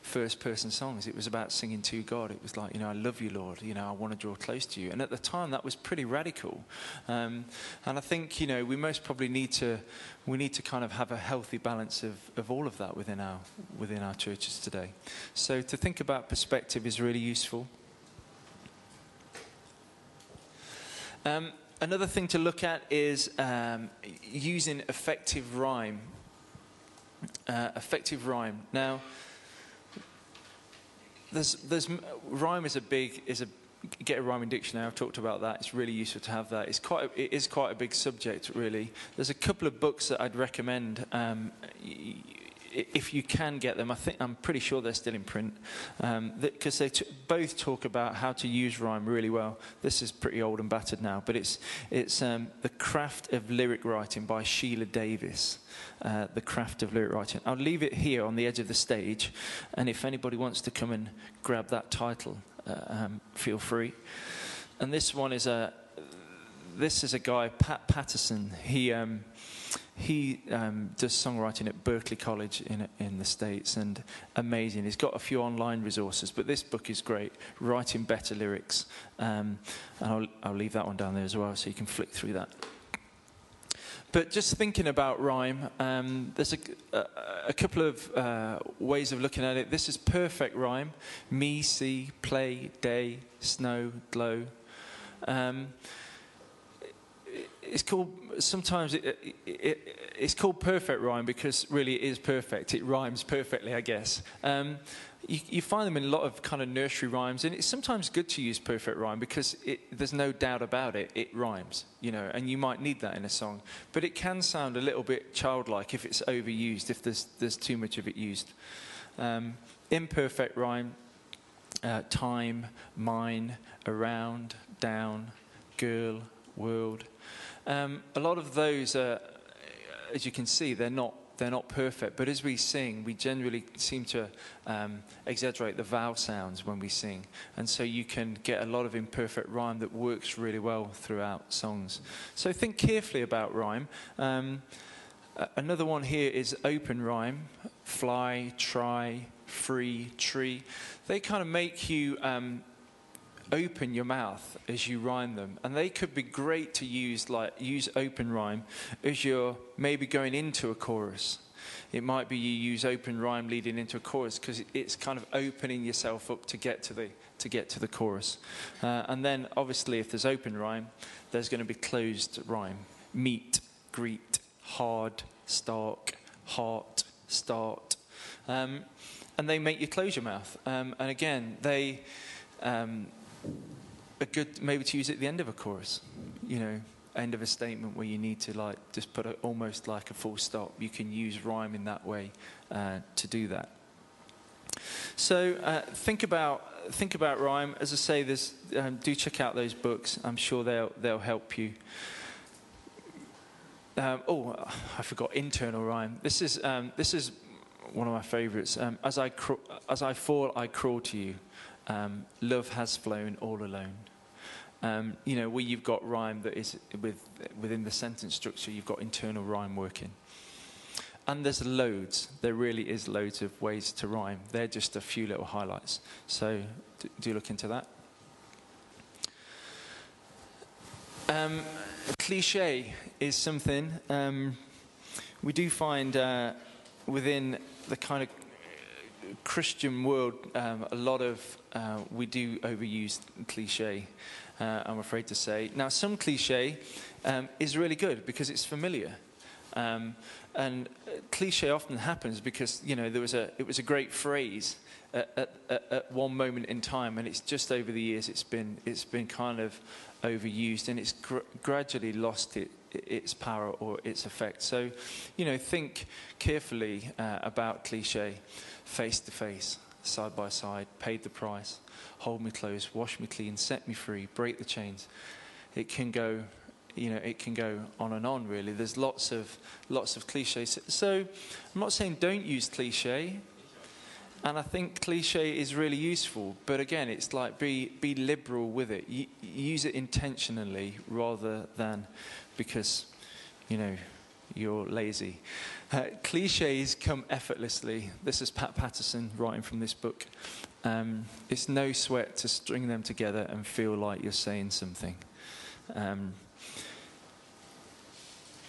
first person songs. It was about singing to God. It was like, you know, I love you, Lord. You know, I want to draw close to you. And at the time, that was pretty radical. Um, and I think, you know, we most probably need to, we need to kind of have a healthy balance of, of all of that within our, within our churches today. So to think about perspective is really useful. Um, another thing to look at is um, using effective rhyme. Uh, effective rhyme. Now, there's, there's rhyme is a big is a get a rhyming dictionary. I've talked about that. It's really useful to have that. It's quite a, it is quite a big subject, really. There's a couple of books that I'd recommend. Um, if you can get them, I think I'm pretty sure they're still in print because um, they both talk about how to use rhyme really well. This is pretty old and battered now, but it's it's um, the craft of lyric writing by Sheila Davis. Uh, the craft of lyric writing. I'll leave it here on the edge of the stage, and if anybody wants to come and grab that title, uh, um, feel free. And this one is a this is a guy Pat Pattison. He um, he um, does songwriting at Berklee College in, in the States and amazing. He's got a few online resources, but this book is great, Writing Better Lyrics. Um, and I'll, I'll leave that one down there as well so you can flick through that. But just thinking about rhyme, um, there's a, a, a, couple of uh, ways of looking at it. This is perfect rhyme me, see, play, day, snow, glow. Um, it's called sometimes it, it, it, it's called perfect rhyme because really it is perfect. It rhymes perfectly, I guess. Um, you, you, find them in a lot of kind of nursery rhymes, and it's sometimes good to use perfect rhyme because there's no doubt about it. It rhymes, you know, and you might need that in a song. But it can sound a little bit childlike if it's overused, if there's there's too much of it used. Um, imperfect rhyme, uh, time, mine, around, down, girl, world um, a lot of those, are, as you can see, they're not they're not perfect. But as we sing, we generally seem to um, exaggerate the vowel sounds when we sing. And so you can get a lot of imperfect rhyme that works really well throughout songs. So think carefully about rhyme. Um, another one here is open rhyme fly, try, free, tree. They kind of make you. Um, open your mouth as you rhyme them. And they could be great to use, like use open rhyme as you're maybe going into a chorus. It might be you use open rhyme leading into a chorus because it's kind of opening yourself up to get to the to get to the chorus. Uh, and then obviously if there's open rhyme, there's going to be closed rhyme. Meet, greet, hard, stark, heart, start. Um, and they make you close your mouth. Um, and again, they um, a good maybe to use it at the end of a chorus, you know, end of a statement where you need to like just put a, almost like a full stop. You can use rhyme in that way uh, to do that. So uh, think about think about rhyme. As I say, there's, um, do check out those books. I'm sure they'll they'll help you. Um, oh, I forgot internal rhyme. This is um, this is one of my favourites. Um, as I as I fall, I crawl to you um, love has flown all alone. Um, you know, where you've got rhyme that is with, within the sentence structure, you've got internal rhyme working. And there's loads, there really is loads of ways to rhyme. They're just a few little highlights. So do, look into that. Um, cliche is something um, we do find uh, within the kind of Christian world, um, a lot of uh, we do overuse cliche. Uh, I'm afraid to say. Now, some cliche um, is really good because it's familiar, um, and cliche often happens because you know there was a it was a great phrase at, at, at, one moment in time, and it's just over the years it's been it's been kind of overused, and it's gr- gradually lost it its power or its effect. So, you know, think carefully uh, about cliche face to face, side by side, paid the price, hold me close, wash me clean, set me free, break the chains. It can go, you know, it can go on and on. Really, there's lots of lots of cliches. So, I'm not saying don't use cliche. And I think cliche is really useful, but again, it's like be be liberal with it. Use it intentionally rather than because, you know, you're lazy. Uh, cliches come effortlessly. This is Pat Pattison writing from this book. Um, it's no sweat to string them together and feel like you're saying something. Um,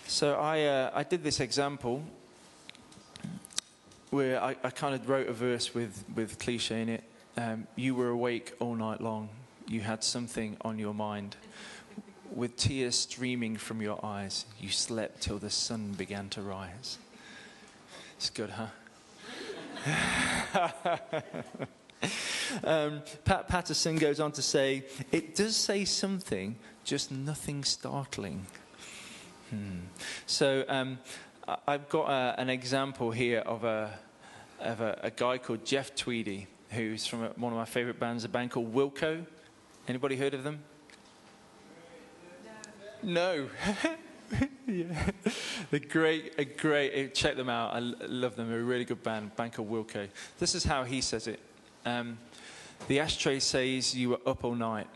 so I uh, I did this example where I, I kind of wrote a verse with, with cliche in it. Um, you were awake all night long. You had something on your mind. With tears streaming from your eyes, you slept till the sun began to rise. It's good, huh? um, Pat Pattison goes on to say, it does say something, just nothing startling. Hmm. So um, I've got a, an example here of a of a, a guy called Jeff Tweedy, who's from a, one of my favorite bands, a band called Wilco. Anybody heard of them? No. yeah. A great, a great. eh, Check them out. I love them. They're a really good band. Banker Wilco. This is how he says it. Um, the ashtray says you were up all night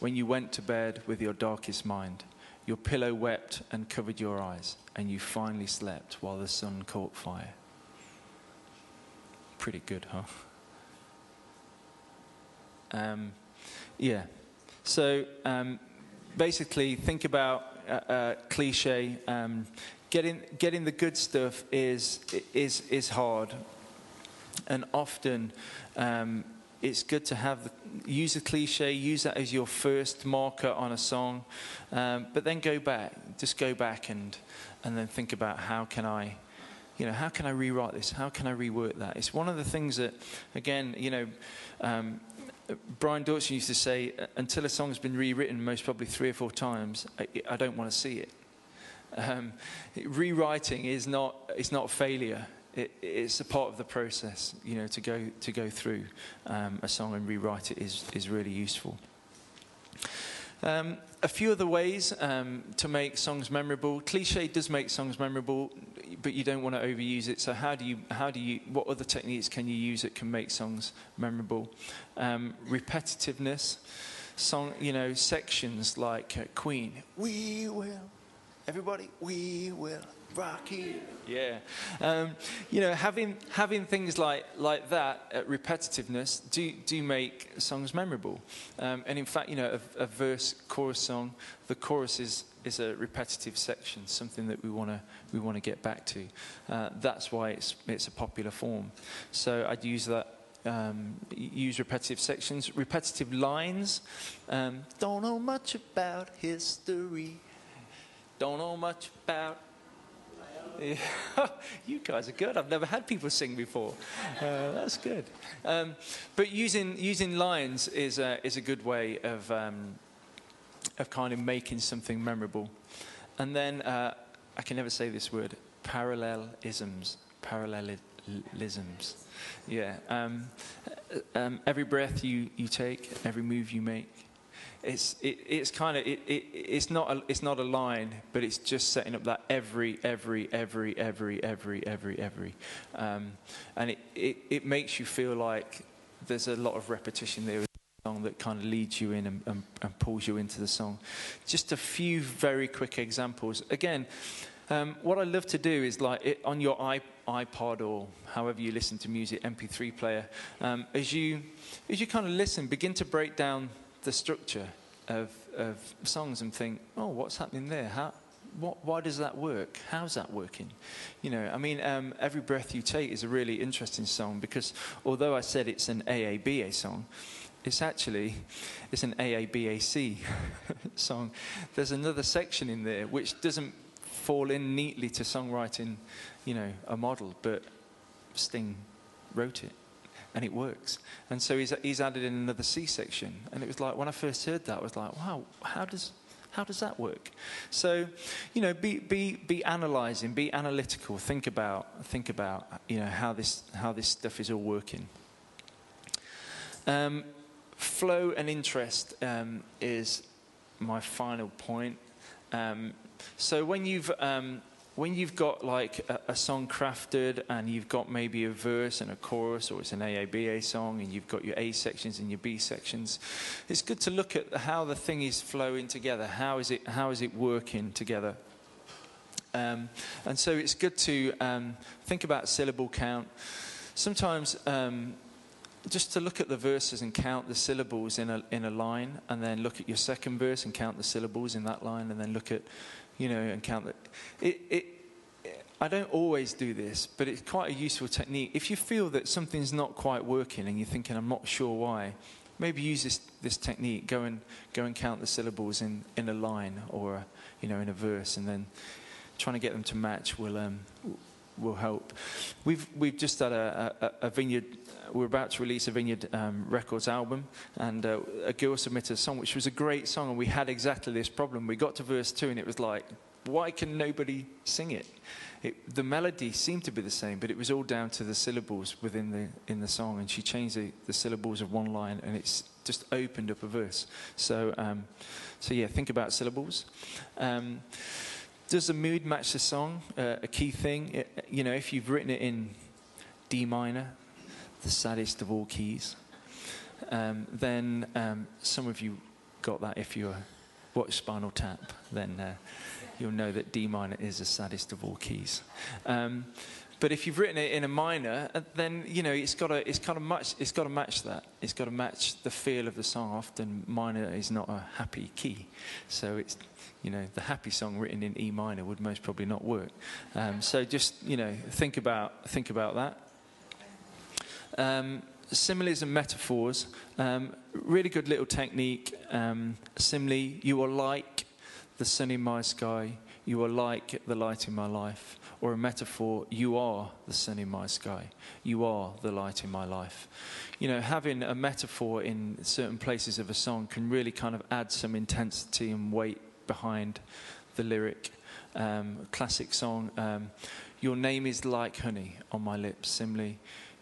when you went to bed with your darkest mind. Your pillow wept and covered your eyes, and you finally slept while the sun caught fire. Pretty good, huh? Um, yeah. So um, basically, think about uh, cliche. Um, getting getting the good stuff is is is hard, and often um, it's good to have use a cliche, use that as your first marker on a song, um, but then go back, just go back and and then think about how can I you know, how can I rewrite this? How can I rework that? It's one of the things that, again, you know, um, Brian Doerksen used to say, "Uh, until a song's been rewritten, most probably three or four times, I, I don't want to see it. Um, rewriting is not, it's not failure. It, it's a part of the process, you know, to go, to go through um, a song and rewrite it is, is really useful. Um, a few other ways um, to make songs memorable. Cliche does make songs memorable, but you don't want to overuse it. So how do you, how do you, what other techniques can you use that can make songs memorable? Um, repetitiveness, song, you know, sections like uh, Queen. We will, everybody, we will rock you. Yeah, um, you know, having having things like like that uh, repetitiveness do do make songs memorable. Um, and in fact, you know, a, a verse chorus song, the chorus is is a repetitive section, something that we want to we want to get back to. Uh, that's why it's it's a popular form. So I'd use that. Um, use repetitive sections, repetitive lines. Um, don't know much about history. Don't know much about. you guys are good. I've never had people sing before. Uh, that's good. Um, but using using lines is a, is a good way of um, of kind of making something memorable. And then uh, I can never say this word: parallelisms. Parallelisms. Yeah. Um, uh, um, every breath you, you take, every move you make, it's it, it's kind of it, it, it's not a, it's not a line, but it's just setting up that every every every every every every every, um, and it, it it makes you feel like there's a lot of repetition there. with the Song that kind of leads you in and, and, and pulls you into the song. Just a few very quick examples. Again, um, what I love to do is like it, on your iP- iPod or however you listen to music, MP3 player, um, as you as you kind of listen, begin to break down the structure of, of songs and think, oh, what's happening there? How, what, why does that work? How's that working? You know, I mean, um, Every Breath You Take is a really interesting song because although I said it's an AABA song, it's actually it's an AABAC song. There's another section in there which doesn't fall in neatly to songwriting, you know, a model, but Sting wrote it and it works. And so he's, he's added in another C section. And it was like, when I first heard that, I was like, wow, how does, How does that work? So, you know, be, be, be analyzing, be analytical, think about, think about, you know, how this, how this stuff is all working. Um, flow and interest um, is my final point. Um, so when you've um, when you've got like a, a, song crafted and you've got maybe a verse and a chorus, or it's an AABA song, and you've got your A sections and your B sections, it's good to look at how the thing is flowing together. How is it? How is it working together? Um, and so it's good to um, think about syllable count. Sometimes um, just to look at the verses and count the syllables in a, in a line, and then look at your second verse and count the syllables in that line, and then look at you know, and count. It, it, I don't always do this, but it's quite a useful technique. If you feel that something's not quite working and you're thinking, I'm not sure why, maybe use this, this technique. Go and, go and count the syllables in, in a line or, a, you know, in a verse, and then trying to get them to match will, um, will help. We've, we've just had a, a, a vineyard, we're about to release a Vineyard um, Records album, and uh, a girl submitted a song which was a great song, and we had exactly this problem. We got to verse two, and it was like, why can nobody sing it? it? the melody seemed to be the same, but it was all down to the syllables within the, in the song, and she changed the, the syllables of one line, and it's just opened up a verse. So, um, so yeah, think about syllables. Um, does the mood match the song? Uh, a key thing. It, you know, if you've written it in D minor, the saddest of all keys, um, then um, some of you got that if you watch Spinal Tap, then uh, you'll know that D minor is the saddest of all keys. Um, but if you've written it in a minor, uh, then you know it's got to it's got to match it's got to match that. It's got to match the feel of the song. Often minor is not a happy key, so it's you know, the happy song written in E minor would most probably not work. Um, so just, you know, think about, think about that. Um, similes and metaphors, um, really good little technique. Um, simile, you are like the sun in my sky, you are like the light in my life. Or a metaphor, you are the sun in my sky, you are the light in my life. You know, having a metaphor in certain places of a song can really kind of add some intensity and weight behind the lyric. Um, classic song, um, Your name is like honey on my lips, simile.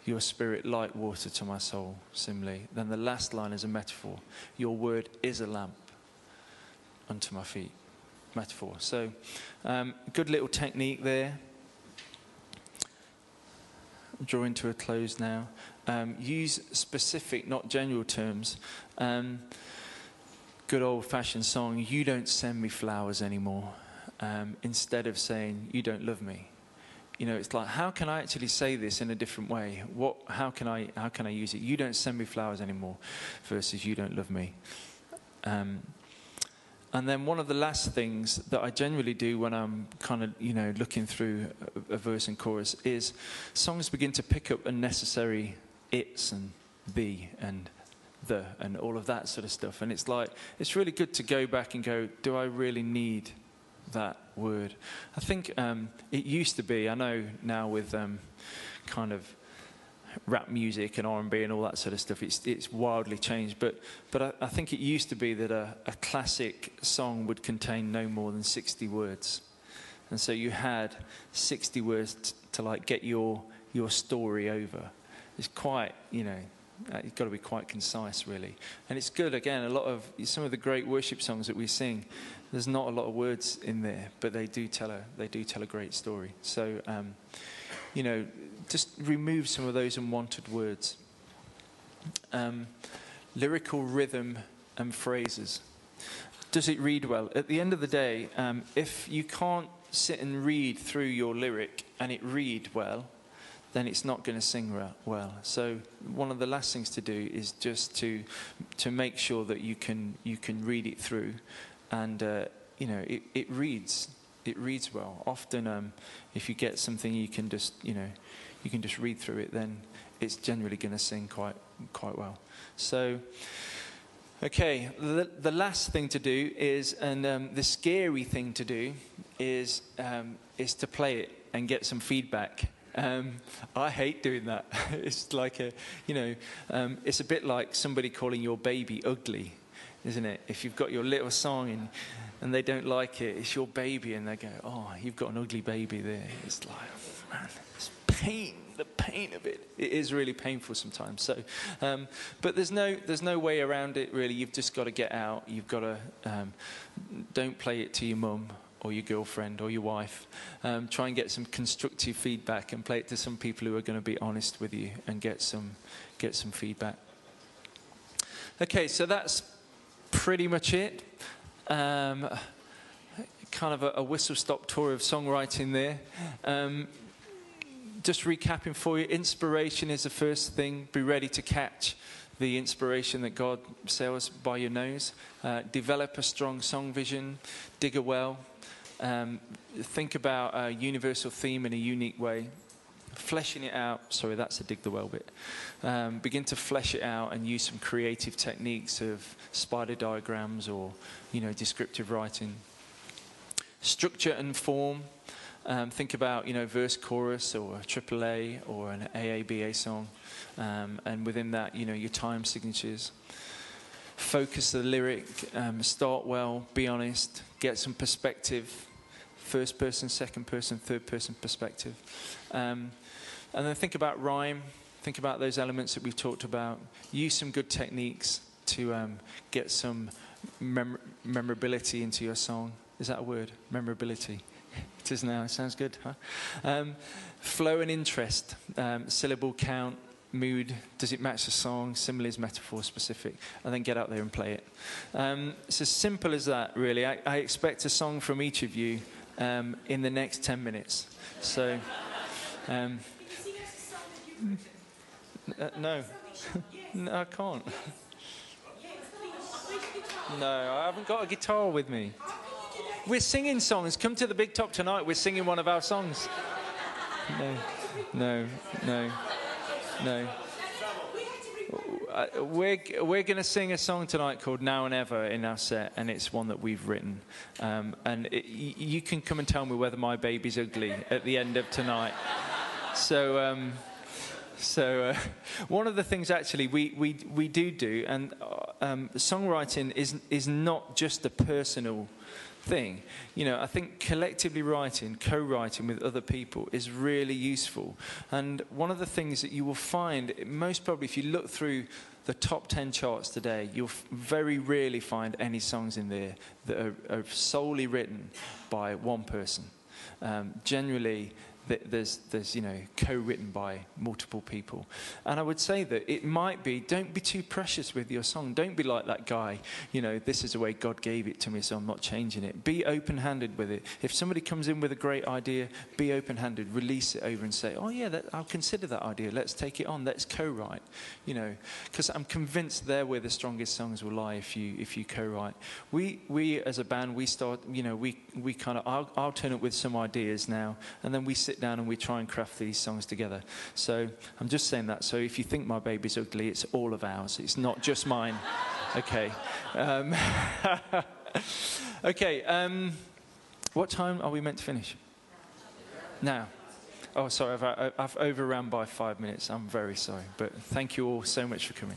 Your spirit like water to my soul, simile. Then the last line is a metaphor. Your word is a lamp unto my feet, metaphor. So, um, good little technique there. Drawing to a close now. Um, use specific, not general terms. Um, good old fashioned song, You Don't Send Me Flowers Anymore, um, instead of saying, You Don't Love Me. You know, it's like, how can I actually say this in a different way? What, how, can I, how can I use it? You don't send me flowers anymore versus you don't love me. Um, and then one of the last things that I generally do when I'm kind of, you know, looking through a, a verse and chorus is songs begin to pick up unnecessary its and the and the and all of that sort of stuff. And it's like, it's really good to go back and go, do I really need that word? I think um, it used to be, I know now with um, kind of rap music and R&B and all that sort of stuff, it's, it's wildly changed. But, but I, I think it used to be that a, a classic song would contain no more than 60 words. And so you had 60 words to like get your, your story over. It's quite, you know, uh, you've got to be quite concise, really. And it's good, again, a lot of some of the great worship songs that we sing, there's not a lot of words in there, but they do tell a, they do tell a great story. So, um, you know, just remove some of those unwanted words. Um, lyrical rhythm and phrases. Does it read well? At the end of the day, um, if you can't sit and read through your lyric and it read well, then it's not going to sing well. So one of the last things to do is just to to make sure that you can you can read it through, and uh, you know it, it reads it reads well. Often, um, if you get something you can just you know you can just read through it, then it's generally going to sing quite quite well. So. Okay, the, the last thing to do is, and um, the scary thing to do is, um, is to play it and get some feedback. Um, I hate doing that. it's like a, you know, um, it's a bit like somebody calling your baby ugly. Isn't it? If you've got your little song and, and they don't like it, it's your baby, and they go, oh, you've got an ugly baby there. It's like, man, it's pain. The pain of it. It is really painful sometimes. So, um, but there's no there's no way around it really. You've just got to get out. You've got to um, don't play it to your mum or your girlfriend or your wife. Um, try and get some constructive feedback and play it to some people who are going to be honest with you and get some get some feedback. Okay, so that's pretty much it. Um, kind of a, a whistle stop tour of songwriting there. Um, just recapping for you inspiration is the first thing. Be ready to catch the inspiration that God sails by your nose. Uh, develop a strong song vision. Dig a well. Um, think about a universal theme in a unique way. Fleshing it out. Sorry, that's a dig the well bit. Um, begin to flesh it out and use some creative techniques of spider diagrams or, you know, descriptive writing. Structure and form. Um, think about, you know, verse, chorus, or a AAA, or an AABA song, um, and within that, you know, your time signatures. Focus the lyric. Um, start well. Be honest. Get some perspective. First person, second person, third person perspective. Um, and then think about rhyme. Think about those elements that we've talked about. Use some good techniques to um, get some mem- memorability into your song. Is that a word? Memorability. It is now. It sounds good, huh? Um, flow and interest, um, syllable count, mood. Does it match the song? Similes, metaphor, specific, and then get out there and play it. Um, it's as simple as that, really. I, I expect a song from each of you um, in the next ten minutes. So, um, uh, no, no, I can't. No, I haven't got a guitar with me. We're singing songs. Come to the big top tonight. We're singing one of our songs. No, no, no, no. Uh, we're we're going to sing a song tonight called Now and Ever in our set, and it's one that we've written. Um, and it, you can come and tell me whether my baby's ugly at the end of tonight. So. Um, so, uh, one of the things actually we, we, we do do, and uh, um, songwriting is, is not just a personal thing. You know, I think collectively writing, co writing with other people is really useful. And one of the things that you will find, most probably, if you look through the top 10 charts today, you'll very rarely find any songs in there that are, are solely written by one person. Um, generally, there's, there's, you know, co-written by multiple people. And I would say that it might be, don't be too precious with your song. Don't be like that guy, you know, this is the way God gave it to me, so I'm not changing it. Be open-handed with it. If somebody comes in with a great idea, be open-handed. Release it over and say, oh yeah, that, I'll consider that idea. Let's take it on. Let's co-write, you know, because I'm convinced there where the strongest songs will lie if you, if you co-write. We, we as a band, we start, you know, we, we kind of, I'll, I'll turn up with some ideas now, and then we sit down and we try and craft these songs together. So I'm just saying that. So if you think my baby's ugly, it's all of ours. It's not just mine. Okay. Um, okay. Um, what time are we meant to finish? Now. Oh, sorry, I've, I've overrun by five minutes. I'm very sorry. But thank you all so much for coming.